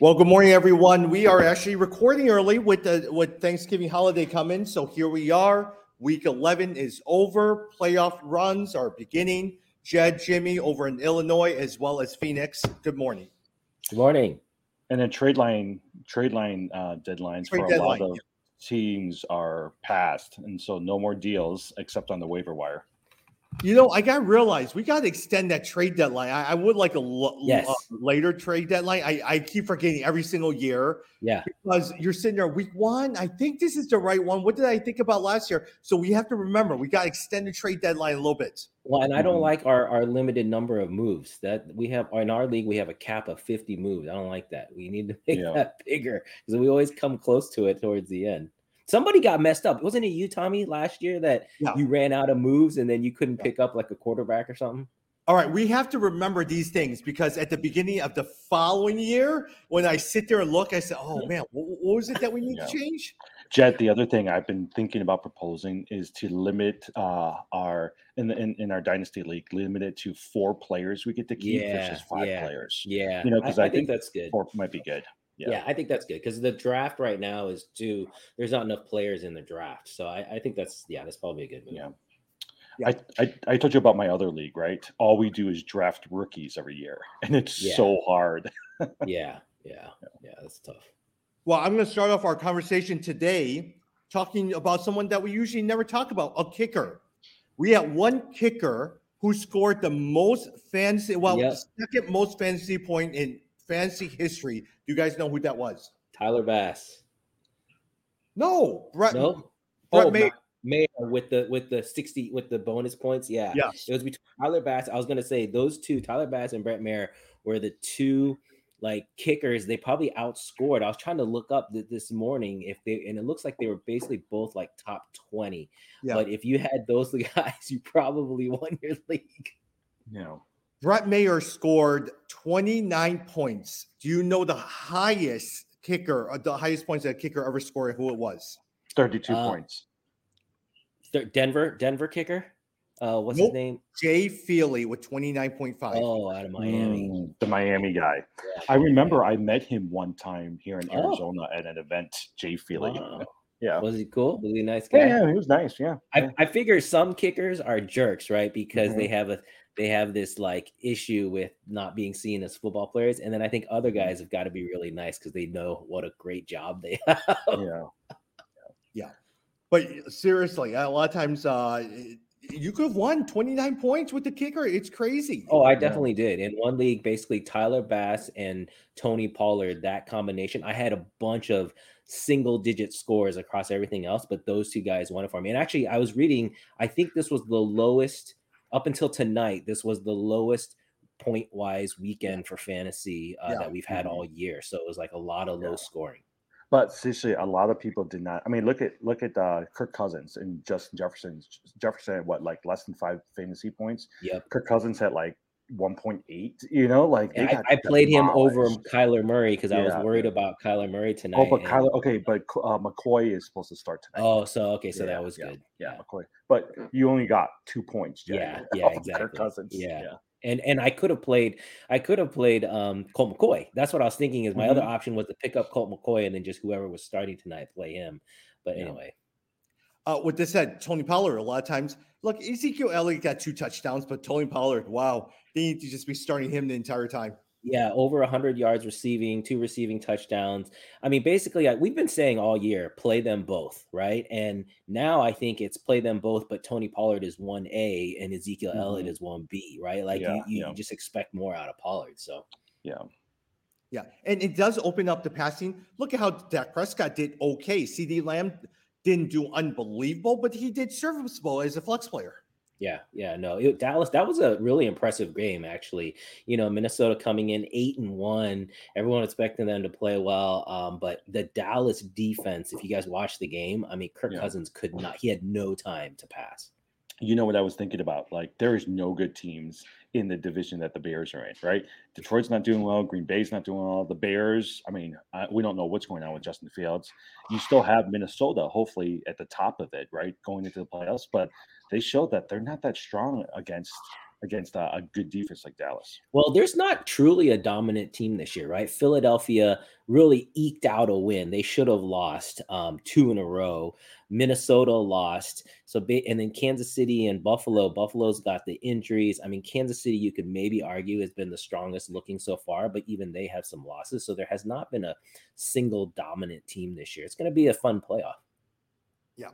Well, good morning, everyone. We are actually recording early with the with Thanksgiving holiday coming, so here we are. Week 11 is over. Playoff runs are beginning. Jed, Jimmy over in Illinois, as well as Phoenix. Good morning. Good morning. And then trade line trade line uh, deadlines Trade for a deadline, lot of teams are passed, and so no more deals except on the waiver wire. You know, I got to realize we got to extend that trade deadline. I, I would like a Yes. uh, later trade deadline. I, I keep forgetting every single year Yeah. because you're sitting there week one. I think this is the right one. What did I think about last year? So we have to remember we got to extend the trade deadline a little bit. Well, and I don't Mhm. like our, our limited number of moves that we have in our league. We have a cap of 50 moves. I don't like that. We need to make Yeah. that bigger because we always come close to it towards the end. Somebody got messed up. Wasn't it you, Tommy, last year that Yeah. you ran out of moves and then you couldn't Yeah. pick up like a quarterback or something? All right, we have to remember these things because at the beginning of the following year, when I sit there and look, I say, "Oh man, what, what was it that we need Yeah. to change?" Jet, the other thing I've been thinking about proposing is to limit uh, our in, the, in in our dynasty league, limit it to four players we get to keep Yeah, versus five yeah. players. Yeah. You know, I, 'cause I I think think that's good. Four might be good. Yeah. Yeah. I think that's good because the draft right now is too, there's not enough players in the draft. So I, I think that's, yeah, that's probably a good move. Yeah. Yeah. I, I I told you about my other league, right? All we do is draft rookies every year, and it's Yeah. so hard. Yeah. Yeah. Yeah. That's tough. Well, I'm going to start off our conversation today talking about someone that we usually never talk about, a kicker. We had one kicker who scored the most fantasy, well, Yep. second most fantasy point in fantasy history. Do you guys know who that was? Tyler Bass. No, Brett. No. Brett oh, May- Maher with the with the sixty with the bonus points. Yeah, Yes. it was between Tyler Bass. I was gonna say those two, Tyler Bass and Brett Maher, were the two like kickers. They probably outscored. I was trying to look up th- this morning if they, and it looks like they were basically both like top twenty. Yeah. But if you had those guys, you probably won your league. No. know, Brett Maher scored 29 points. Do you know the highest kicker, uh, the highest points that a kicker ever scored, who it was? thirty-two Uh, points. Th- Denver, Denver kicker. Uh, what's Nope. his name? Jay Feely with 29.5. Oh, out of Miami. Mm, the Miami guy. Yeah, I remember I met him one time here in Oh. Arizona at an event. Jay Feely. Wow. Yeah. Was he cool? Was he a nice guy? yeah, yeah, he was nice. Yeah. I, I figure some kickers are jerks, right? Because Mm-hmm. they have a they have this like issue with not being seen as football players, and then I think other Mm-hmm. guys have got to be really nice because they know what a great job they have. yeah. Yeah. But seriously, a lot of times uh, you could have won 29 points with the kicker. It's crazy. Oh, I definitely did. In one league, basically Tyler Bass and Tony Pollard, that combination. I had a bunch of single digit scores across everything else, but those two guys won it for me. And actually, I was reading, I think this was the lowest up until tonight. This was the lowest point wise weekend for fantasy uh, Yeah. that we've had Mhm. all year. So it was like a lot of low Yeah. scoring. But seriously, a lot of people did not. I mean, look at look at uh, Kirk Cousins and Justin Jefferson. Jefferson had what like less than five fantasy points. Yeah. Kirk Cousins had like one point eight. You know, like they And I, I played him over demolished. Kyler Murray because I was worried about Kyler Murray tonight. Oh, but and- Kyler. Okay, but uh, McCoy is supposed to start tonight. oh, so okay, so Yeah, that was yeah, good. Yeah, McCoy. But you only got two points. Jay, Yeah, yeah, exactly. Cousins. Yeah. yeah. and and I could have played I could have played um Colt McCoy. That's what I was thinking is my other Mhm. option was to pick up Colt McCoy and then just whoever was starting tonight play him. But Yeah. anyway, Uh, with this said, Tony Pollard, a lot of times, look, Ezekiel Elliott got two touchdowns, but Tony Pollard, wow, they need to just be starting him the entire time. yeah, over 100 yards receiving, two receiving touchdowns. I mean, basically I, we've been saying all year play them both, right? And now I think it's play them both, but Tony Pollard is 1A and Ezekiel Elliott Mhm. is 1B, right? Like Yeah, you, you, yeah. you just expect more out of Pollard. So Yeah. Yeah, and it does open up the passing. Look at how Dak Prescott did okay. CeeDee Lamb didn't do unbelievable, but he did serviceable as a flex player. Yeah, yeah, no, it, Dallas. That was a really impressive game, actually. You know, Minnesota coming in eight and one. Everyone expecting them to play well, um, but the Dallas defense. If you guys watch the game, I mean, Kirk Yeah. Cousins could not. He had no time to pass. You know what I was thinking about? Like, there is no good teams in the division that the Bears are in, right? Detroit's not doing well. Green Bay's not doing well. The Bears, I mean, I, we don't know what's going on with Justin Fields. You still have Minnesota, hopefully, at the top of it, right? Going into the playoffs. But they showed that they're not that strong against against a, a, good defense like Dallas. Well, there's not truly a dominant team this year, right? Philadelphia really eked out a win. They should have lost um, two in a row. Minnesota lost. So, and then Kansas City and Buffalo. Buffalo's got the injuries. I mean, Kansas City, you could maybe argue, has been the strongest looking so far, but even they have some losses. So, there has not been a single dominant team this year. It's going to be a fun playoff. Yeah.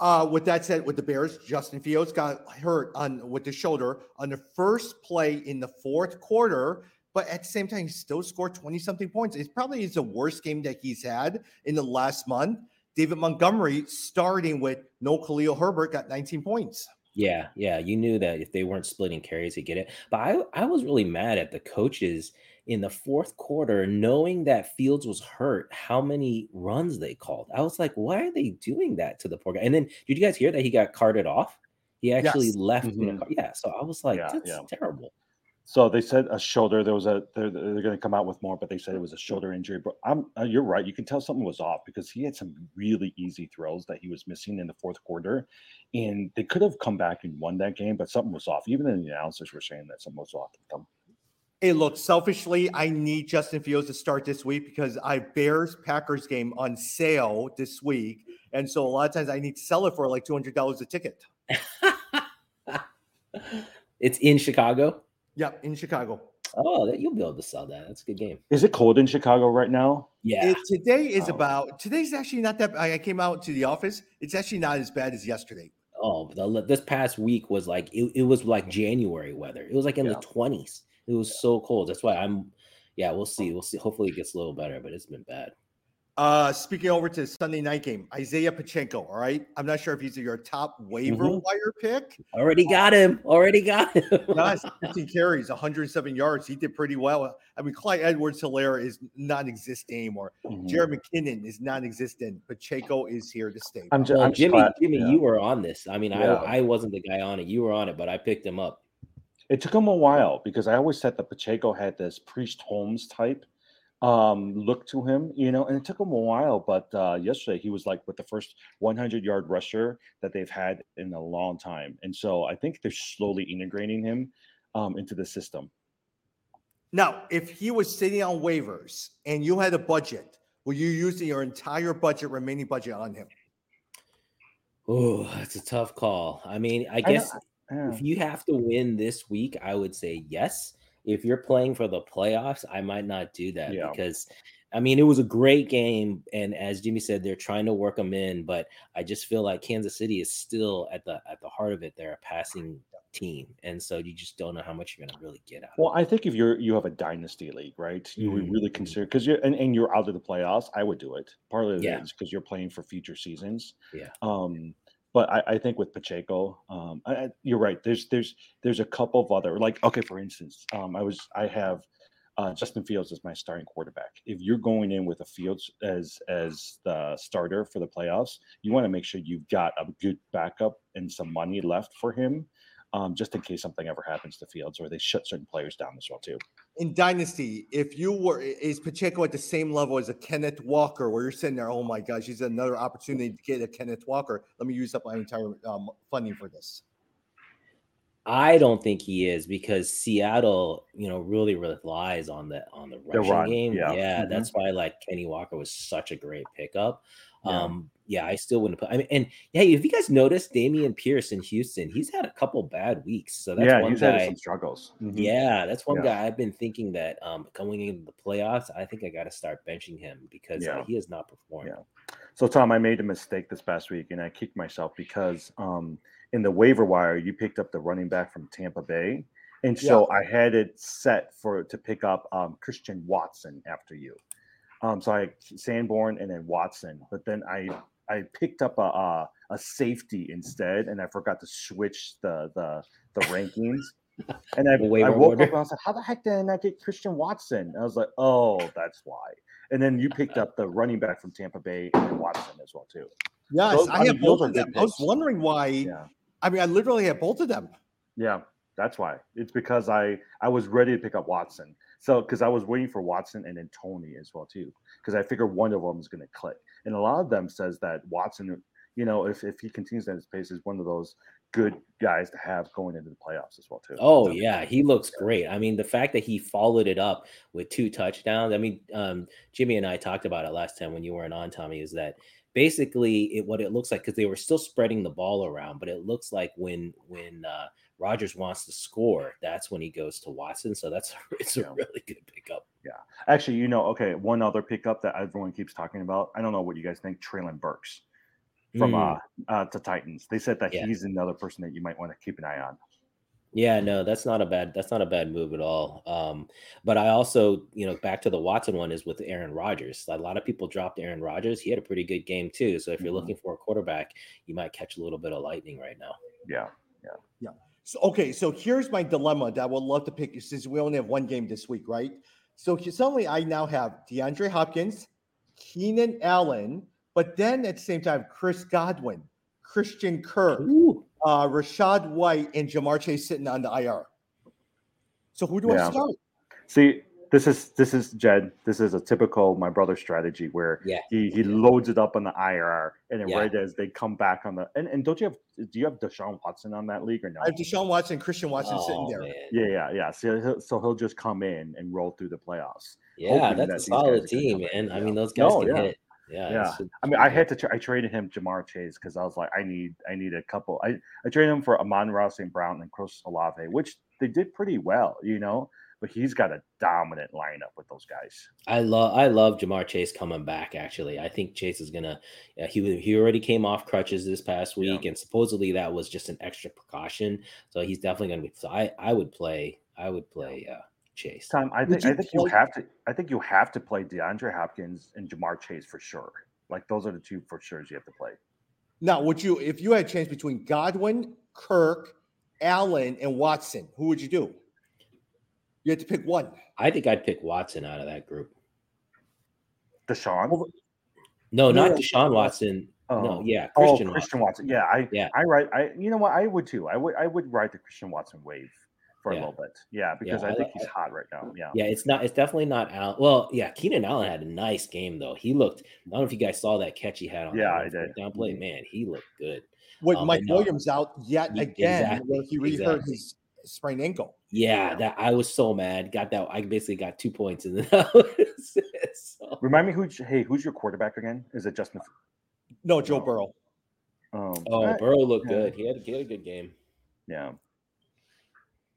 Uh, with that said, with the Bears, Justin Fields got hurt on with the shoulder on the first play in the fourth quarter, but at the same time, he still scored 20 something points. It's probably is the worst game that he's had in the last month. David Montgomery, starting with no Khalil Herbert, got 19 points. Yeah, yeah. You knew that if they weren't splitting carries, he'd get it. But I, I was really mad at the coaches in the fourth quarter, knowing that Fields was hurt, how many runs they called. I was like, why are they doing that to the poor guy? And then did you guys hear that he got carted off? He actually yes. left. Mm-hmm. yeah. So I was like, yeah, that's yeah. terrible. So they said a shoulder. There was a they're, they're going to come out with more, but they said it was a shoulder injury. But I'm uh, you're right. You can tell something was off because he had some really easy throws that he was missing in the fourth quarter, and they could have come back and won that game, but something was off. Even the announcers were saying that something was off with them. Hey, look, selfishly, I need Justin Fields to start this week because I Bears Packers game on sale this week. And so a lot of times I need to sell it for like $200 a ticket. it's in Chicago? Yep, in Chicago. Oh, you'll be able to sell that. That's a good game. Is it cold in Chicago right now? Yeah. It, today is oh. about, today's actually not that, I came out to the office. It's actually not as bad as yesterday. Oh, the, this past week was like, it, it was like January weather. It was like in yeah. the 20s. It was so cold. That's why I'm. Yeah, we'll see. We'll see. Hopefully, it gets a little better, but it's been bad. Uh, speaking over to Sunday night game, Isaiah Pacheco. All right, I'm not sure if he's your top waiver mm-hmm. wire pick. Already got him. Already got him. Guys, 15 carries, 107 yards. He did pretty well. I mean, Clyde Edwards-Helaire is non-existent anymore. Mm-hmm. Jerick McKinnon is non-existent. Pacheco is here to stay. I'm, just, well, I'm Jimmy. Jimmy, yeah. you were on this. I mean, yeah. I I wasn't the guy on it. You were on it, but I picked him up. It took him a while because I always said that Pacheco had this Priest Holmes type um, look to him, you know, and it took him a while. But uh, yesterday he was like with the first 100 yard rusher that they've had in a long time. And so I think they're slowly integrating him um, into the system. Now, if he was sitting on waivers and you had a budget, were you using your entire budget, remaining budget on him? Oh, that's a tough call. I mean, I guess I if you have to win this week, I would say yes. If you're playing for the playoffs, I might not do that yeah. because I mean, it was a great game, and as Jimmy said, they're trying to work them in. But I just feel like Kansas City is still at the at the heart of it. They're a passing team, and so you just don't know how much you're going to really get out. Well, I think if you're you have a dynasty league, right? You mm-hmm. would really consider because you're and, and you're out of the playoffs. I would do it. Partly yeah. because you're playing for future seasons. Yeah. Um, but I, I, think with Pacheco, um, I, you're right. There's there's there's a couple of other like okay, for instance, um, I was I have uh, Justin Fields as my starting quarterback. If you're going in with a Fields as as the starter for the playoffs, you want to make sure you've got a good backup and some money left for him um, just in case something ever happens to Fields or they shut certain players down as well too. In Dynasty, if you were is Pacheco at the same level as a Kenneth Walker, where you're sitting there, oh my gosh, he's another opportunity to get a Kenneth Walker. Let me use up my entire um, funding for this. I don't think he is because Seattle, you know, really relies on the on the rushing run, game. Yeah, yeah mm-hmm. that's why like Kenny Walker was such a great pickup. Yeah. Um, yeah, I still wouldn't put. I mean, and hey, if you guys noticed, Dameon Pierce in Houston, he's had a couple bad weeks. So that's yeah, one he's guy, had some struggles. Mm-hmm. Yeah, that's one yeah. guy I've been thinking that um going into the playoffs, I think I got to start benching him because yeah. he has not performed. Yeah. So Tom, I made a mistake this past week, and I kicked myself because um in the waiver wire you picked up the running back from Tampa Bay, and so I had it set for to pick up um Christian Watson after you. Um, so I Sanborn and then Watson, but then I I picked up a, a, a safety instead, and I forgot to switch the the the rankings. And I, I woke order. up and I was like, "How the heck did I get Christian Watson?" And I was like, "Oh, that's why." And then you picked up the running back from Tampa Bay and Watson as well too. Yes, those, I, I have both of them. I was wondering why. Yeah. I mean, I literally have both of them. Yeah, that's why. It's because I I was ready to pick up Watson. So because I was waiting for Watson and then Tony as well too, because I figured one of them is going to click. And a lot of them says that Watson, you know, if, if he continues at his pace, is one of those good guys to have going into the playoffs as well too. Oh So, yeah, he looks great. I mean, the fact that he followed it up with two touchdowns. I mean, um, Jimmy and I talked about it last time when you weren't on, Tommy. Is that basically it, what it looks like? Because they were still spreading the ball around, but it looks like when when uh, Rodgers wants to score, that's when he goes to Watson. So that's it's a really good pickup. Yeah, actually, you know, okay, one other pickup that everyone keeps talking about. I don't know what you guys think. Treylon Burks from Mm. uh, uh to Titans. They said that Yeah. he's another person that you might want to keep an eye on. Yeah, no, that's not a bad that's not a bad move at all. Um, but I also, you know, back to the Watson one is with Aaron Rodgers. A lot of people dropped Aaron Rodgers. He had a pretty good game too. So if you're Mhm. looking for a quarterback, you might catch a little bit of lightning right now. Yeah, yeah, yeah. So okay, so here's my dilemma that I would love to pick since we only have one game this week, right? So suddenly I now have DeAndre Hopkins, Keenan Allen, but then at the same time, Chris Godwin, Christian Kirk, uh, Rachaad White, and Ja'Marr Chase sitting on the IR. So who do Yeah. I start? See, this is this is Jed. This is a typical my brother strategy where Yeah. he he loads it up on the IRR and then Yeah. right as they come back on the and, and don't you have do you have Deshaun Watson on that league or no? I have Deshaun Watson, Christian Watson oh, sitting Oh, there. man. Yeah, yeah, yeah. So he'll, so he'll just come in and roll through the playoffs. Yeah, hoping that that's a solid guys are gonna team, come in. man. I mean, those guys No, can yeah. hit. Yeah. Yeah. it's a- I mean, I had to. Tra- I traded him Ja'Marr Chase because I was like, I need, I need a couple. I, I traded him for Amon-Ra St. Brown and Chris Olave, which they did pretty well, you know. But he's got a dominant lineup with those guys. I love I love Ja'Marr Chase coming back. Actually, I think Chase is gonna. Uh, he he already came off crutches this past Yeah. week, and supposedly that was just an extra precaution. So he's definitely gonna be. So I I would play. I would play uh, Chase. Tom, I Would think I you think you have to. I think you have to play DeAndre Hopkins and Ja'Marr Chase for sure. Like those are the two for sure you have to play. Now, would you, if you had a chance between Godwin, Kirk, Allen, and Watson, who would you do? You had to pick one. I think I'd pick Watson out of that group. Deshaun. No, not Yeah. Deshaun Watson. Oh. No, yeah, Oh, Christian, Christian, Watson. Watson. Yeah, I Yeah. I write. I you know what? I would too. I would I would ride the Christian Watson wave for Yeah. a little bit. Yeah, because I I think li- he's hot right now. Yeah. Yeah, it's not. It's definitely not Allen. Well, yeah, Keenan Allen had a nice game though. He looked. I don't know if you guys saw that catch he had on. Yeah, I did. Down play, Mhm. man, he looked good. With Um, Mike no. Williams out yet again, exactly, where he re-hurt exactly. his sprained ankle. Yeah, Yeah. that I was so mad. Got that. I basically got two points in the. so, Remind me who? Hey, who's your quarterback again? Is it Justin? No, Joe No. Burrow. Um, oh, I- Burrow looked yeah. good. He had, he had a good game. yeah.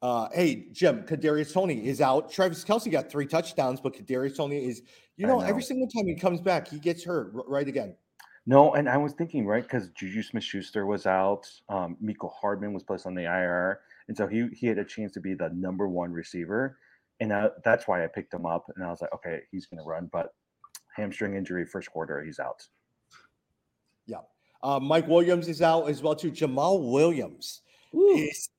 Uh, hey, Jim, Kadarius Toney is out. Travis Kelce got three touchdowns, but Kadarius Toney is, you know, know. every single time he comes back, he gets hurt r- right again. No, and I was thinking right because Juju Smith Schuster was out. Um, Mecole Hardman was placed on the IR, and so he he had a chance to be the number one receiver, and that's why I picked him up. And I was like, okay, he's going to run, but hamstring injury first quarter, he's out. Uh, Mike Williams is out as well too. Jamaal Williams is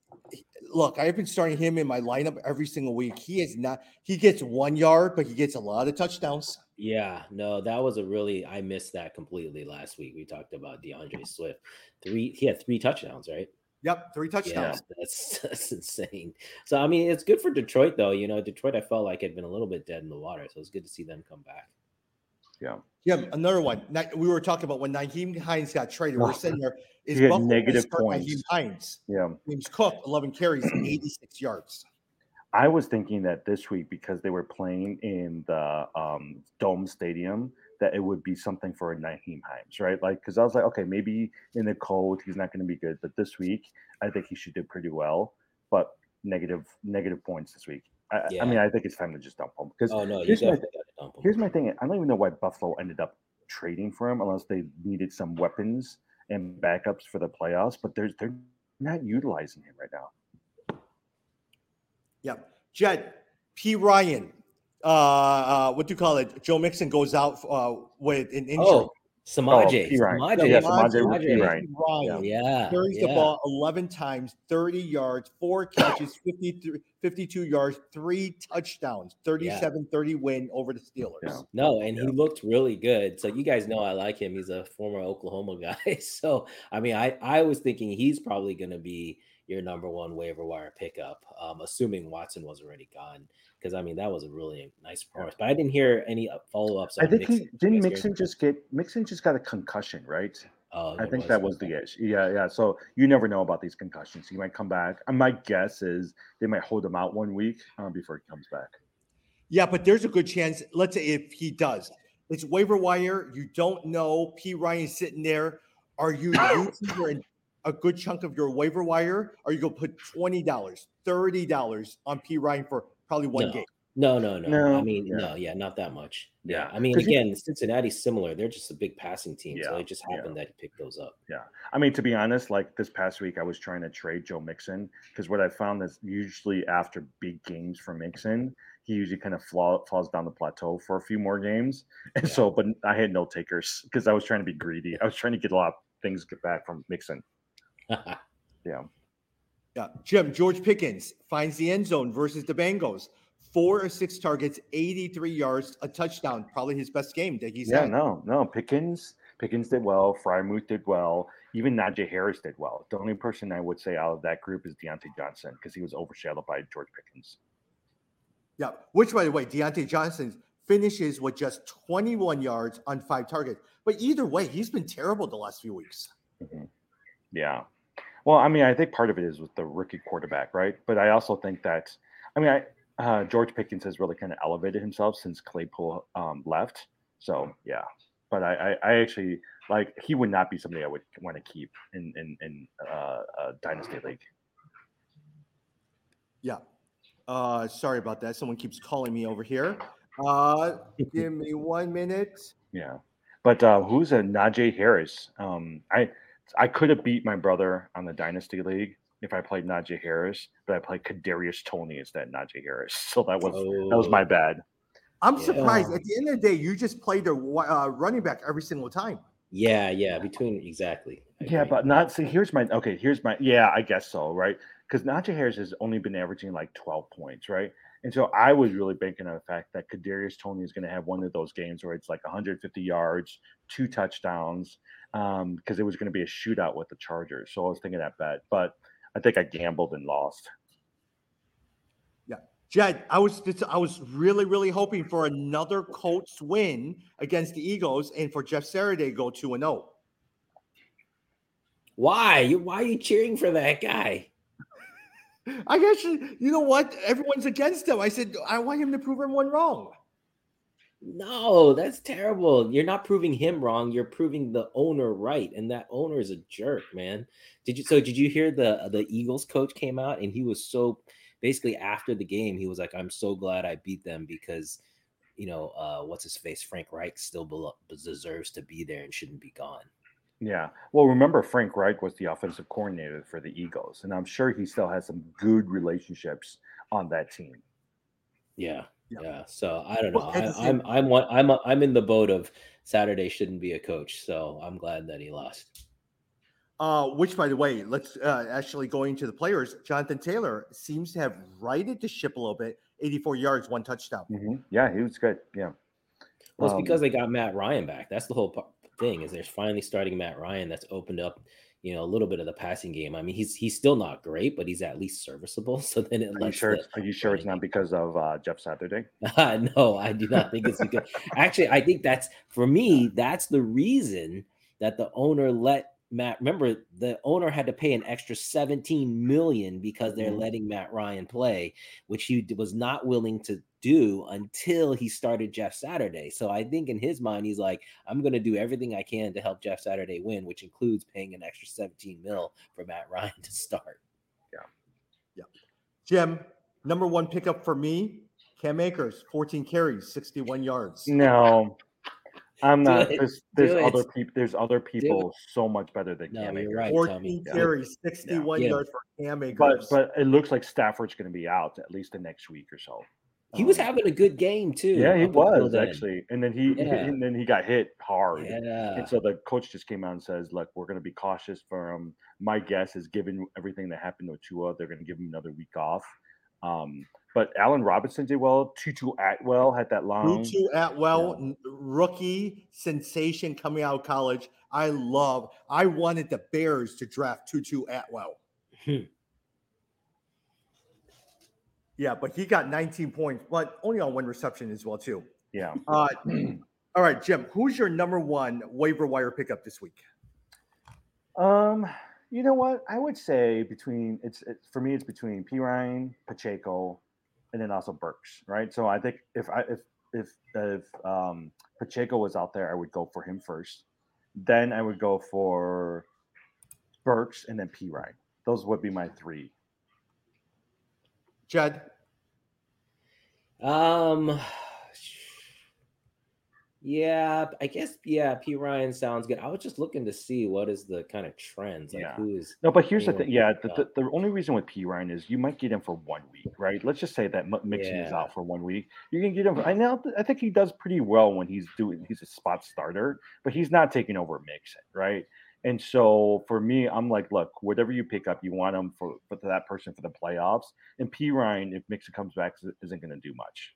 look. I've been starting him in my lineup every single week. He is not. He gets one yard, but he gets a lot of touchdowns. Yeah, no, that was a really. I missed that completely last week. We talked about D'Andre Swift. Three. He had three touchdowns, right? Yep, three Yeah, touchdowns. that's that's insane. So I mean, it's good for Detroit though. You know, Detroit I felt like had been a little bit dead in the water, so it's good to see them come back. Yeah, Yeah, another one. We were talking about when Nyheim Hines got traded. We're Oh, sitting there. Is he had Buffalo gonna negative points. Nyheim Hines. yeah. James Cook, 11 carries, 86 yards. I was thinking that this week because they were playing in the um, Dome Stadium, that it would be something for a Nyheim Hines, right? Like, because I was like, okay, maybe in the cold he's not going to be good, but this week I think he should do pretty well. But negative negative points this week. I, I mean, I think it's time to just dump him because Oh no, you here's my got to dump him. here's my thing. I don't even know why Buffalo ended up trading for him unless they needed some weapons and backups for the playoffs. But they're they're not utilizing him right now. Yep. Jed, Perine, uh, uh, what do you call it? Joe Mixon goes out uh, with an injury. Oh, Samaje. Oh, Samaje. Yeah, Samaje Samaje with P. Samaje. Ryan. Ryan Yeah. carries yeah. the ball 11 times, 30 yards, four catches, 53, 52 yards, three touchdowns, 37 30 win over the Steelers. Yeah. No, and Yeah. he looked really good. So you guys know I like him. He's a former Oklahoma guy. So I mean, I I was thinking he's probably going to be your number one waiver wire pickup, um, assuming Watson was already gone. Because I mean, that was a really nice performance. But I didn't hear any follow ups. I think he didn't Mixon just get Mixon just got a concussion, right? Oh, I it think that was the issue. Yeah, yeah. So you never know about these concussions. He might come back. And my guess is they might hold him out one week uh, before he comes back. Yeah, but there's a good chance. Let's say if he does, it's waiver wire. You don't know. Perine sitting there. Are you using your, a good chunk of your waiver wire? Are you going to put twenty dollars, thirty dollars on P Ryan for probably one No. game? No, no, no. No, I mean, yeah. no, yeah, not that much. Yeah. I mean, 'Cause he- again, Cincinnati's similar. They're just a big passing team, so Yeah, it just yeah. happened that he picked those up. Yeah. I mean, to be honest, like this past week, I was trying to trade Joe Mixon because what I found is usually after big games for Mixon, he usually kind of fall, falls down the plateau for a few more games. And Yeah. so, but I had no takers because I was trying to be greedy. I was trying to get a lot of things get back from Mixon. Yeah. Yeah, Jim George Pickens finds the end zone versus the Bengals. Four or six targets, 83 yards, a touchdown. Probably his best game that he's yeah, had. no, no. Pickens, Pickens did well. Freiermuth did well. Even Najee Harris did well. The only person I would say out of that group is Diontae Johnson because he was overshadowed by George Pickens. Yeah, which by the way, Diontae Johnson finishes with just 21 yards on five targets. But either way, he's been terrible the last few weeks. Mhm. Yeah. Well, I mean, I think part of it is with the rookie quarterback, right? But I also think that, I mean, I, uh, George Pickens has really kind of elevated himself since Claypool um, left. So yeah, but I, I, I actually like he would not be somebody I would want to keep in in in uh, a dynasty league. Yeah. Uh, sorry about that. Someone keeps calling me over here. Uh, give me one minute. Yeah, but uh, who's a Najee Harris? Um, I I could have beat my brother on the dynasty league if I played Najee Harris, but I played Kadarius Toney instead of Najee Harris, so that was that was my Oh, bad. I'm Yeah. surprised. At the end of the day, you just played a wi- uh, running back every single time. Yeah, yeah, between exactly. I Yeah, agree. but not see. Here's my okay. Here's my yeah. I guess so, right? Because Najee Harris has only been averaging like 12 points, right? And so I was really banking on the fact that Kadarius Toney is going to have one of those games where it's like 150 yards, two touchdowns, um, because it was going to be a shootout with the Chargers. So I was thinking that bet, but I think I gambled and lost. Yeah, Jed, I was just, I was really, really hoping for another Colts win against the Eagles and for Jeff Saturday to go 2 and oh. 0. why? You why are you cheering for that guy? I guess you you know what? Everyone's against him. I said I want him to prove everyone wrong. No, that's terrible. You're not proving him wrong. You're proving the owner right, and that owner is a jerk, man. Did you? So did you hear the the Eagles coach came out and he was so basically after the game he was like, "I'm so glad I beat them because." You know, uh, what's his face? Frank Reich still deserves to be there and shouldn't be gone. Yeah. Well, remember Frank Reich was the offensive coordinator for the Eagles, and I'm sure he still has some good relationships on that team. Yeah, Yeah. yeah. So I don't know. Well, at the I, I'm I'm one. I'm a, I'm in the boat of Saturday shouldn't be a coach. So I'm glad that he lost. Uh, which, by the way, let's uh, actually going to the players. Jonathan Taylor seems to have righted the ship a little bit. 84 yards, one touchdown. Mhm. Yeah, he was good. Yeah. Well, it's Um, because they got Matt Ryan back. That's the whole thing. Is they're finally starting Matt Ryan. That's opened up, you know, a little bit of the passing game. I mean, he's he's still not great, but he's at least serviceable. So then it Are you sure? the- are you sure it's not because of uh, Jeff Saturday? no, I do not think it's because actually I think that's for me, that's the reason that the owner let Matt remember the owner had to pay an extra 17 million because they're Mhm. letting Matt Ryan play, which he was not willing to do until he started Jeff Saturday. So I think in his mind, he's like, I'm gonna do everything I can to help Jeff Saturday win, which includes paying an extra 17 mil for Matt Ryan to start. Yeah. Yeah. Jim, number one pickup for me, Cam Akers, 14 carries, 61 yards. No, I'm not. it. There's, there's other people. There's other people so much better than No, Cam Akers. right. 14 Tommy. Yeah. carries, 61 Yeah. yards for Cam Akers. But but it looks like Stafford's going to be out at least the next week or so. He was Um, having a good game too. Yeah, he was actually, and then he Yeah. and then he got hit hard. Yeah. And so the coach just came out and says, "Look, we're going to be cautious for him. My guess is, given everything that happened to Tua, they're going to give him another week off." Um, but Allen Robinson did well. Tutu Atwell had that long. Tutu Atwell, n- rookie sensation coming out of college. I love. I wanted the Bears to draft Tutu Atwell. Hmm. Yeah, but he got 19 points, but only on one reception as well too. Yeah. Uh, all right, Jim, who's your number one waiver wire pickup this week? Um, you know what? I would say between it's, it's for me, it's between Perine, Pacheco, and then also Burks, right? So I think if I if if if um, Pacheco was out there, I would go for him first. Then I would go for Burks and then Perine. Those would be my three. Jed. Um, yeah, I guess yeah. Perine sounds good. I was just looking to see what is the kind of trends, like Yeah. who is No, but here's the thing. Yeah, the, the, the only reason with Perine is you might get him for one week, right? Let's just say that M- Mixon is out for one week. You can get him. I know. I think he does pretty well when he's doing. He's a spot starter, but he's not taking over Mixon, right? And so for me, I'm like, look, whatever you pick up, you want him for for that person for the playoffs. And Perine, if Mixon comes back, isn't going to do much.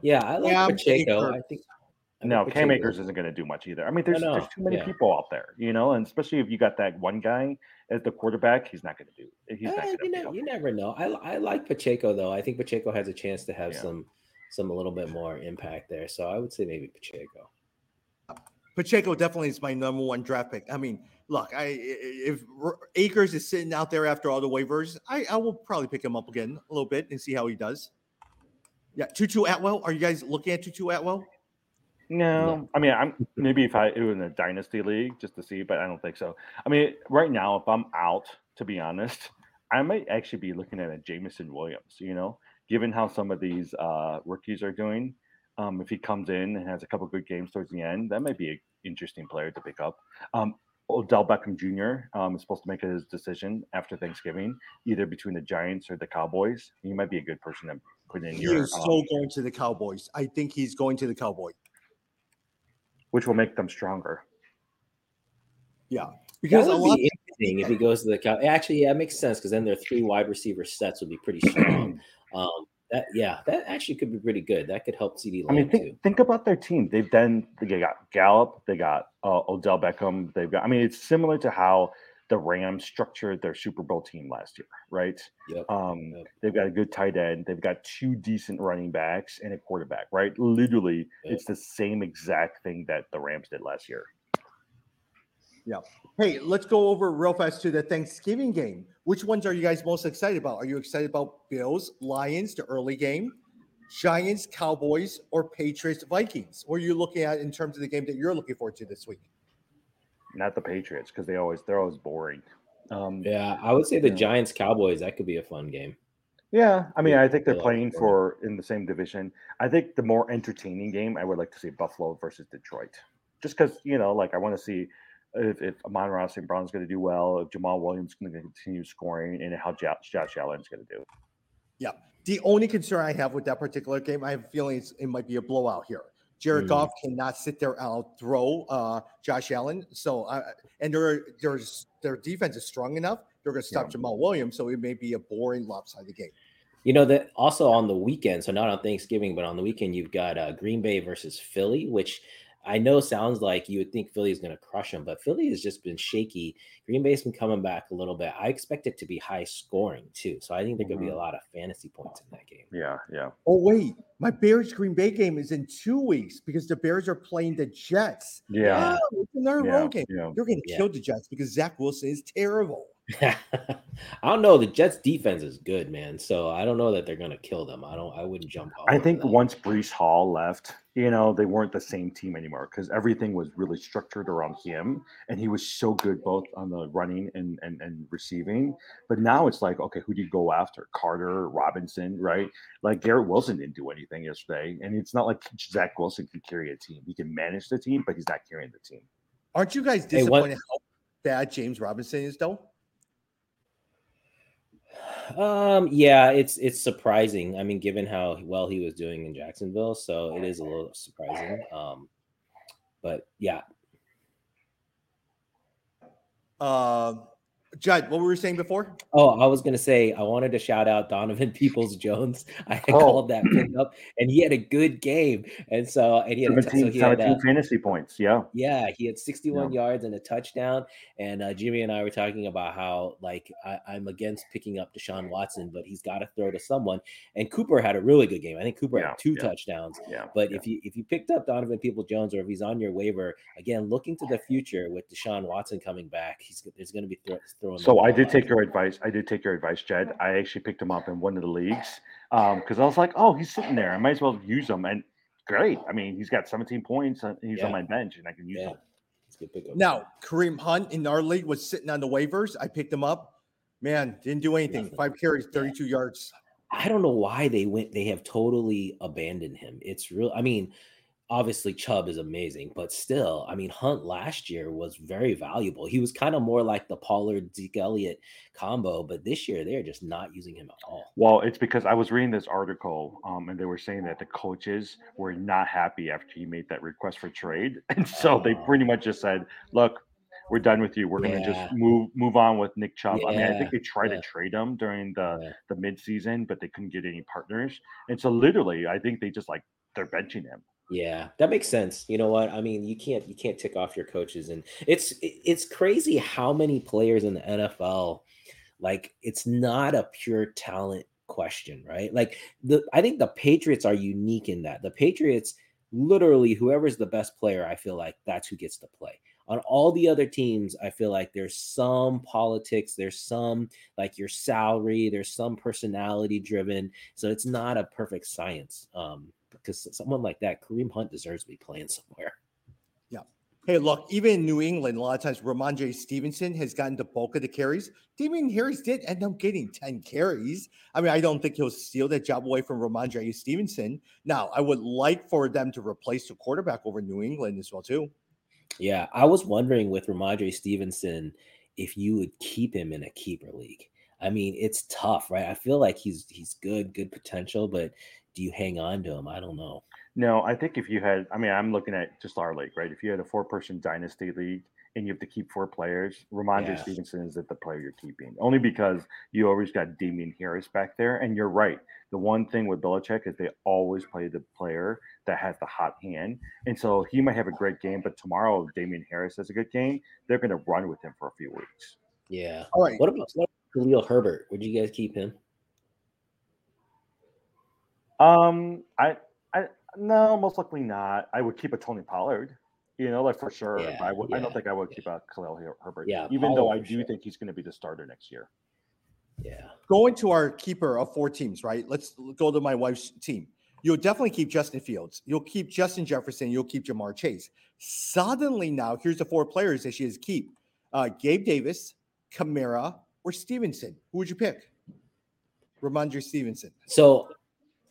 Yeah, I like Yeah, Pacheco. I think I No, like Cam Pacheco. Isn't going to do much either. I mean, there's know, there's too many yeah. people out there, you know, and especially if you got that one guy as the quarterback, he's not going to do. He's not Eh, going to you, know, you never know. I I like Pacheco though. I think Pacheco has a chance to have Yeah. some some a little bit more impact there. So I would say maybe Pacheco. Pacheco definitely is my number one draft pick. I mean, look, I i- if R- Akers is sitting out there after all the waivers, I, I will probably pick him up again a little bit and see how he does. Yeah, Tutu Atwell. Are you guys looking at Tutu Atwell? No, I mean, I'm maybe if I it was in a dynasty league just to see, but I don't think so. I mean, right now, if I'm out, to be honest, I might actually be looking at a Jameson Williams. You know, given how some of these uh, rookies are doing, um, if he comes in and has a couple good games towards the end, that might be an interesting player to pick up. Um, Odell Beckham Jr. Um, is supposed to make his decision after Thanksgiving, either between the Giants or the Cowboys. He might be a good person to put in He your, is um, going to the Cowboys. I think he's going to the Cowboys. Which will make them stronger. Yeah, That because a would lot. be interesting if he goes to the cow. Actually, yeah, it makes sense because then their three wide receiver sets would be pretty strong. um, that yeah, that actually could be pretty good. That could help CeeDee I Lamb mean, too. think, think about their team. They've done. They got Gallup. They got uh, Odell Beckham. They've got. I mean, it's similar to how the Rams structured their Super Bowl team last year, right? Yep. Um, Yep. They've got a good tight end. They've got two decent running backs and a quarterback, right? Literally, Yep. it's the same exact thing that the Rams did last year. Yeah. Hey, let's go over real fast to the Thanksgiving game. Which ones are you guys most excited about? Are you excited about Bills, Lions, the early game, Giants, Cowboys, or Patriots, Vikings? What are you looking at in terms of the game that you're looking forward to this week? Not the Patriots because they always they're always boring. Um, Yeah, I would say the Giants Cowboys. That could be a fun game. Yeah, I mean, Yeah, I think they're playing yeah. for in the same division. I think the more entertaining game, I would like to see Buffalo versus Detroit, just because you know, like I want to see if if Amon-Ra St. Brown's going to do well, if Jamaal Williams is going to continue scoring, and how Josh, Josh Allen's going to do. Yeah, the only concern I have with that particular game, I have a feeling it's, it might be a blowout here. Jared Hmm. Goff cannot sit there and out throw uh, Josh Allen. So, uh, and their there's their defense is strong enough. They're going to stop Yeah. Jamaal Williams. So it may be a boring, lopsided game. You know that also on the weekend, so not on Thanksgiving, but on the weekend, you've got uh, Green Bay versus Philly, which I know sounds like you would think Philly is going to crush them, but Philly has just been shaky. Green Bay's been coming back a little bit. I expect it to be high scoring too, so I think there could be a Mhm. lot of fantasy points in that game. Yeah, yeah. Oh wait, my Bears Green Bay game is in two weeks because the Bears are playing the Jets. Yeah. Oh, it's another Yeah, road game. yeah. You're going to Yeah. kill the Jets because Zach Wilson is terrible. I don't know. The Jets defense is good, man. So I don't know that they're going to kill them. I don't. I wouldn't jump. all I think once Breece Hall left, you know, they weren't the same team anymore because everything was really structured around him, and he was so good both on the running and and, and receiving. But now it's like, okay, who do you go after? Carter, Robinson, right? Like Garrett Wilson didn't do anything yesterday, and it's not like Zach Wilson can carry a team. He can manage the team, but he's not carrying the team. Aren't you guys Hey, what- disappointed how bad James Robinson is, though? Um, yeah, it's it's surprising. I mean, given how well he was doing in Jacksonville, so it is a little surprising. Um, but yeah, Um, Judd, what were you saying before? Oh, I was gonna say I wanted to shout out Donovan Peoples Jones. I had Oh. called that pickup, and he had a good game, and so and he had, a t- 17, so he had uh, fantasy points. Yeah. yeah, he had 61 yards and a touchdown. And uh, Jimmy and I were talking about how like I, I'm against picking up Deshaun Watson, but he's got to throw to someone. And Cooper had a really good game. I think Cooper Yeah, had two yeah. touchdowns. Yeah. But yeah. if you if you picked up Donovan Peoples Jones, or if he's on your waiver, again, looking to the future with Deshaun Watson coming back, he's there's going to be thro- throwing. So I did out. take your advice. I did take your advice, Jed. I actually picked him up in one of the leagues um, because I was like, oh, he's sitting there. I might as well use him. And great. I mean, he's got 17 points. And he's Yeah. on my bench, and I can use Yeah, him. he's a good pickup. Now, Kareem Hunt in our league was sitting on the waivers. I picked him up. Man, didn't do anything. Five carries, 32 yards. I don't know why they went. They have totally abandoned him. It's real. I mean, obviously Chubb is amazing, but still, I mean, Hunt last year was very valuable. He was kind of more like the Pollard Zeke Elliott combo, but this year they're just not using him at all. Well, it's because I was reading this article, um, and they were saying that the coaches were not happy after he made that request for trade, and so they Oh. pretty much just said, "Look, we're done with you. We're going to just move move on with Nick Chubb." I mean, I think they tried yeah. to trade him during the Yeah. the midseason, but they couldn't get any partners, and so literally, I think they just like they're benching him. Yeah, that makes sense. You know what? I mean, you can't you can't tick off your coaches, and it's it's crazy how many players in the NFL, like it's not a pure talent question, right? Like the I think the Patriots are unique in that the Patriots literally whoever's the best player, I feel like that's who gets to play. On all the other teams, I feel like there's some politics, there's some like your salary, there's some personality driven. So it's not a perfect science. Um, because someone like that, Kareem Hunt deserves to be playing somewhere. Yeah. Hey, look, even in New England, a lot of times Rhamondre Stevenson has gotten the bulk of the carries. Damien Harris did end up getting 10 carries. I mean, I don't think he'll steal that job away from Rhamondre Stevenson. Now, I would like for them to replace the quarterback over New England as well, too. Yeah, I was wondering with Rhamondre Stevenson if you would keep him in a keeper league. I mean, it's tough, right? I feel like he's he's good, good potential, but do you hang on to him? I don't know. No, I think if you had, I mean, I'm looking at just our league, right? If you had a four person dynasty league and you have to keep four players, Rhamondre Yeah. Stevenson is the player you're keeping, only because you always got Damien Harris back there. And you're right. The one thing with Belichick is they always play the player that has the hot hand. And so he might have a great game, but tomorrow, if Damien Harris has a good game, they're going to run with him for a few weeks. Yeah. All right. What about, what about Khalil Herbert? Would you guys keep him? Um, I, I, no, most likely not. I would keep a Tony Pollard, you know, like for sure. but Yeah, I, would, I don't think I would keep a Khalil Her- Herbert. Yeah, even though I do sure. think he's going to be the starter next year. Yeah. Going to our keeper of four teams, right? Let's go to my wife's team. You'll definitely keep Justin Fields. You'll keep Justin Jefferson. You'll keep Ja'Marr Chase. Suddenly, now here's the four players that she has keep: uh, Gabe Davis, Kamara, or Stevenson. Who would you pick? Rhamondre Stevenson. So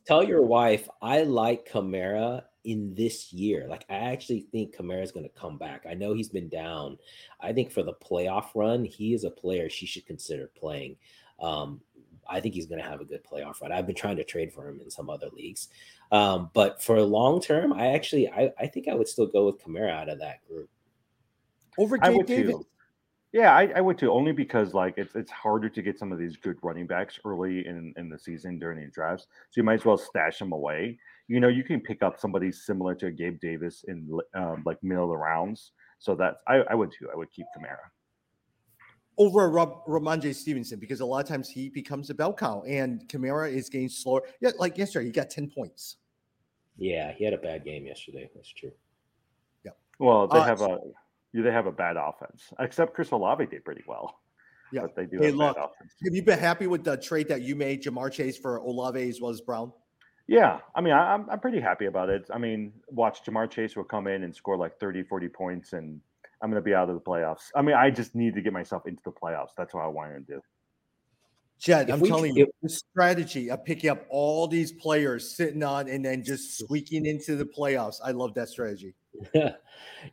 tell your wife I like Kamara in this year. Like I actually think Kamara is going to come back. I know he's been down. I think for the playoff run, he is a player she should consider playing. Um, I think he's going to have a good playoff run. I've been trying to trade for him in some other leagues, um, but for long term, I actually I, I think I would still go with Kamara out of that group. Over I Gabe Davis. too. Yeah, I, I would too. Only because like it's it's harder to get some of these good running backs early in in the season during the drafts. So you might as well stash them away. You know, you can pick up somebody similar to Gabe Davis in um, like middle of the rounds. So that's I, I would too. I would keep Kamara. over Rob, Rhamondre Stevenson because a lot of times he becomes a bell cow and Kamara is getting slower. Yeah, like yesterday, he got 10 points. Yeah, he had a bad game yesterday. That's true. Yeah. Well, they Uh, have a they have a bad offense. Except Chris Olave did pretty well. Yeah. but they do Hey, have look, bad offense. Have you been happy with the trade that you made, Ja'Marr Chase for Olave as well as Brown? Yeah, I mean, I, I'm I'm pretty happy about it. I mean, watch Ja'Marr Chase will come in and score like 30, 40 points, and I'm going to be out of the playoffs. I mean, I just need to get myself into the playoffs. That's what I want to do. Jed, If I'm we- telling you, if- the strategy of picking up all these players sitting on and then just squeaking into the playoffs. I love that strategy.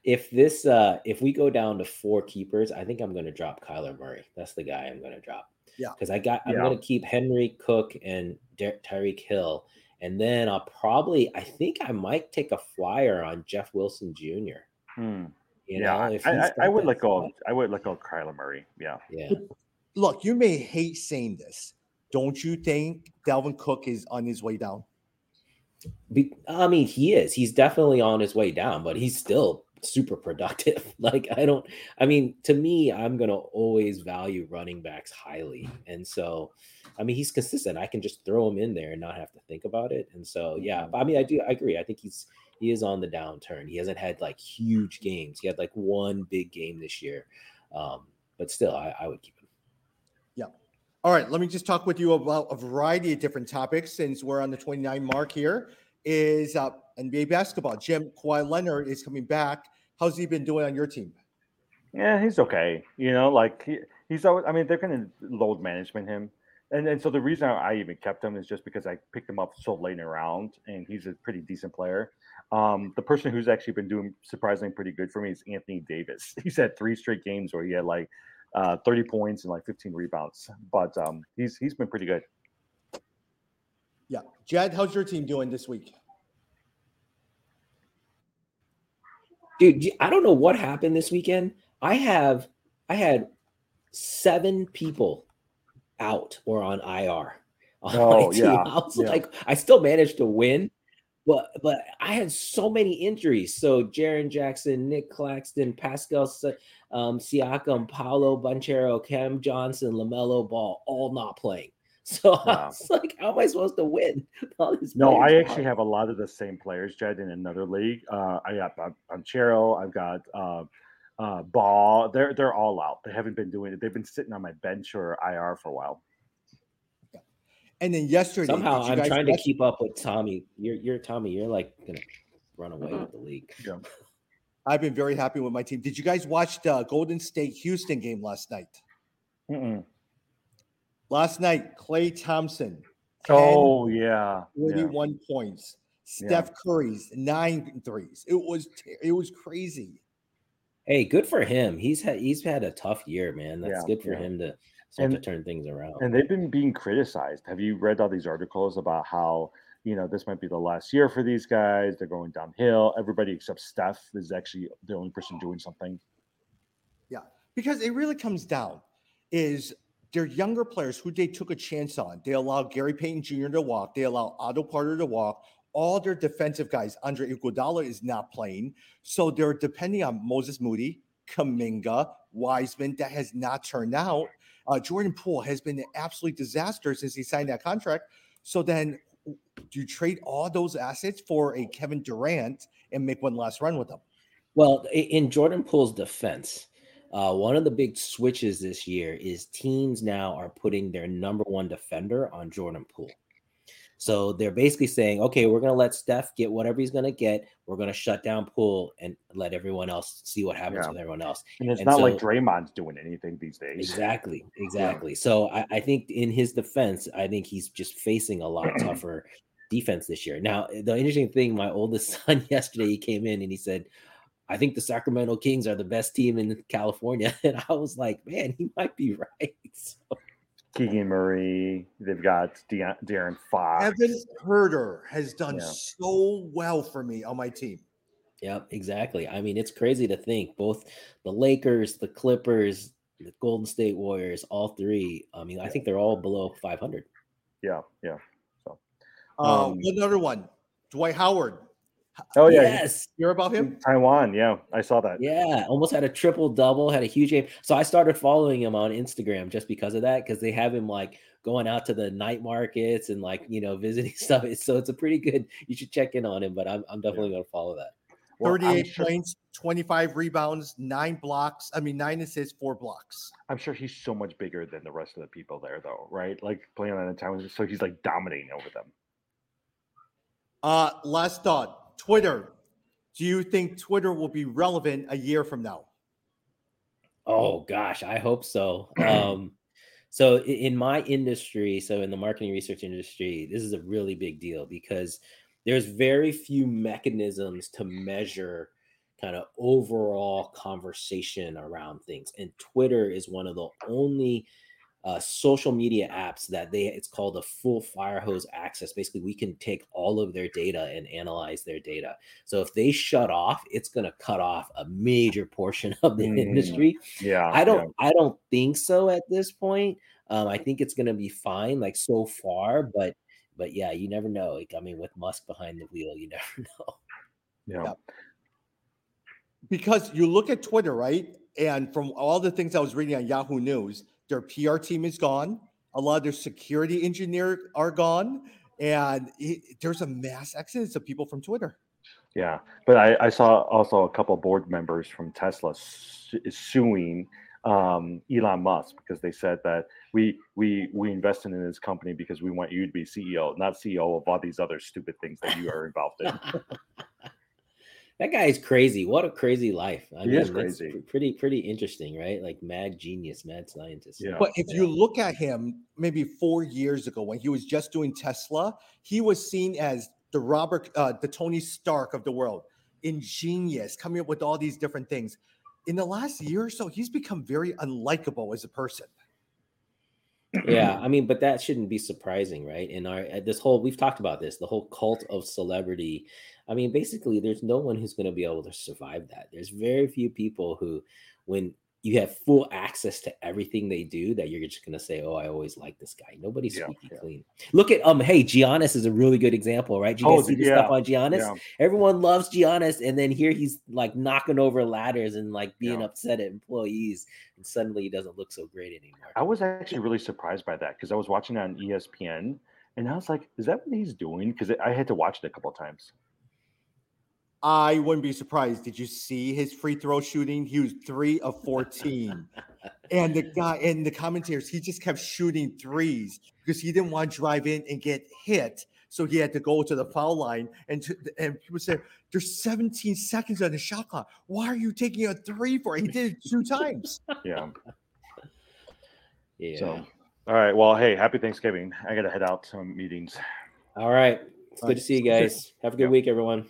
if this uh if we go down to four keepers, I think I'm gonna drop Kyler Murray. That's the guy I'm gonna drop. Yeah. Because I got I'm Yeah. gonna keep Henry Cook and Der- Tyreek Hill. And then I'll probably I think I might take a flyer on Jeff Wilson Jr. Hmm. You yeah, know, I, if I, he's I would let go. Of. I would let go of Kyler Murray. Yeah, Yeah. look, you may hate saying this. Don't you think Dalvin Cook is on his way down? Be, I mean, he is. He's definitely on his way down, but he's still super productive. like I don't. I mean, to me, I'm gonna always value running backs highly, and so, I mean, he's consistent. I can just throw him in there and not have to think about it. And so, yeah. Mm-hmm. I mean, I do. I agree. I think he's he is on the downturn. He hasn't had like huge games. He had like one big game this year, um, but still, I, I would keep. All right. Let me just talk with you about a variety of different topics since we're on the 29 mark here. Is uh, NBA basketball. Jim Kawhi Leonard is coming back. How's he been doing on your team? Yeah, he's okay. You know, like he, he's always. I mean, they're going to load management him, and and so the reason I even kept him is just because I picked him up so late in the round, and he's a pretty decent player. Um, the person who's actually been doing surprisingly pretty good for me is Anthony Davis. He's had three straight games where he had like uh, 30 points and like 15 rebounds, but um, he's he's been pretty good. Yeah, Jed, how's your team doing this week? Dude, I don't know what happened this weekend. I have I had seven people out or on IR on Oh, my team. yeah, I was yeah. like, I still managed to win, but but I had so many injuries. So Jaren Jackson, Nick Claxton, Pascal um, Siakam, Paolo Banchero, Cam Johnson, Lamelo Ball, all not playing. So I Wow. was like, how am I supposed to win? All these No, I actually have a lot of the same players, Jed, in another league. Uh, I got Banchero, I've got uh, uh, Ball. They're they're all out. They haven't been doing it. They've been sitting on my bench or IR for a while. And then yesterday, Somehow you I'm guys trying to keep up with Tommy. You're you're Tommy. You're like gonna run away Uh-huh. with the league. I've been very happy with my team. Did you guys watch the Golden State Houston game last night? Mm-mm. Last night, Klay Thompson, 10, Oh yeah, yeah. 41 points. Yeah. Steph Curry's nine threes. It was ter- it was crazy. Hey, good for him. He's had he's had a tough year, man. That's Yeah, good for yeah. him to start to turn things around. And they've been being criticized. Have you read all these articles about how you know this might be the last year for these guys? They're going downhill. Everybody except Steph is actually the only person doing something. Yeah, because it really comes down is they're younger players who they took a chance on. They allow Gary Payton Jr. to walk. They allow Otto Porter to walk. All their defensive guys, Andre Iguodala is not playing, so they're depending on Moses Moody, Kuminga, Wiseman. That has not turned out. Uh, Jordan Poole has been an absolute disaster since he signed that contract. So then, do you trade all those assets for a Kevin Durant and make one last run with them? Well, in Jordan Poole's defense, uh, one of the big switches this year is teams now are putting their number one defender on Jordan Poole. So they're basically saying, okay, we're going to let Steph get whatever he's going to get. We're going to shut down Poole and let everyone else see what happens Yeah. with everyone else. And it's And not like so- Draymond's doing anything these days. Exactly, exactly. So I, I think in his defense, I think he's just facing a lot tougher defense this year. Now, the interesting thing, my oldest son yesterday, he came in and he said, I think the Sacramento Kings are the best team in California. And I was like, man, he might be right. So, Keegan Murray. They've got Deion, Darren Fox. Evan Huerter has done Yeah. so well for me on my team. yep, exactly. I mean, it's crazy to think both the Lakers, the Clippers, the Golden State Warriors, all three. I mean, I think they're all below 500. Yeah, yeah. Uh, Um, another one, Dwight Howard. Oh yeah, Yes. You're about him? Taiwan. Yeah, I saw that. Yeah, almost had a triple double, had a huge game. So I started following him on Instagram just because of that, because they have him like going out to the night markets and like you know visiting stuff. So it's a pretty good. You should check in on him, but I'm I'm definitely gonna follow that. Well, 38 sure- points, 25 rebounds, nine blocks. I mean, nine assists, four blocks. I'm sure he's so much bigger than the rest of the people there, though, right? Like playing on the time, so he's like dominating over them. Uh, last thought Twitter. Do you think Twitter will be relevant a year from now? Oh gosh, I hope so. Um, so in my industry, so in the marketing research industry, this is a really big deal because there's very few mechanisms to measure kind of overall conversation around things, and Twitter is one of the only uh, social media apps that they it's called a full fire hose access. Basically, we can take all of their data and analyze their data. So if they shut off, it's going to cut off a major portion of the Mm. industry. Yeah, I don't I don't think so at this point. Um, I think it's going to be fine, like so far, but but yeah, you never know. Like I mean, with Musk behind the wheel, you never know. Yeah, Yeah. because you look at Twitter, right? And from all the things I was reading on Yahoo News, their PR team is gone. A lot of their security engineers are gone, and it, there's a mass exodus of people from Twitter. yeah. But I, I saw also a couple board members from Tesla su- suing um, Elon Musk because they said that we we we invested in this company because we want you to be CEO, not CEO of all these other stupid things that you are involved in. That guy is crazy. What a crazy life. I He mean, is crazy. pr- pretty pretty interesting, right? Like mad genius, mad scientist. Yeah. But if you look at him maybe four years ago when he was just doing Tesla, he was seen as the Robert, uh, the Tony Stark of the world, ingenious, coming up with all these different things. In the last year or so, he's become very unlikable as a person. Yeah i mean but that shouldn't be surprising right? In our uh, this whole we've talked about this the whole cult of celebrity. I mean basically there's no one who's going to be able to survive that. There's very few people who when you have full access to everything they do that you're just going to say oh i always like this guy. Nobody's Yeah, squeaky yeah. clean. Look at um hey giannis is a really good example right? Did you Oh, see the yeah, stuff on giannis? Everyone loves giannis and then here he's like knocking over ladders and like being upset at employees and suddenly he doesn't look so great anymore. I was actually really surprised by that because I was watching it on ESPN and I was like, is that what he's doing? Because I had to watch it a couple of times. I wouldn't be surprised. Did you see his free throw shooting? He was three of 14. and the guy and the commentators, he just kept shooting threes because he didn't want to drive in and get hit. So he had to go to the foul line. And to, and people said, There's 17 seconds on the shot clock. Why are you taking a three for it? He did it two times. Yeah. yeah So, all right. Well, hey, happy Thanksgiving. I got to head out to meetings. All right. It's All good to see you guys. Have a good Yeah. week, everyone.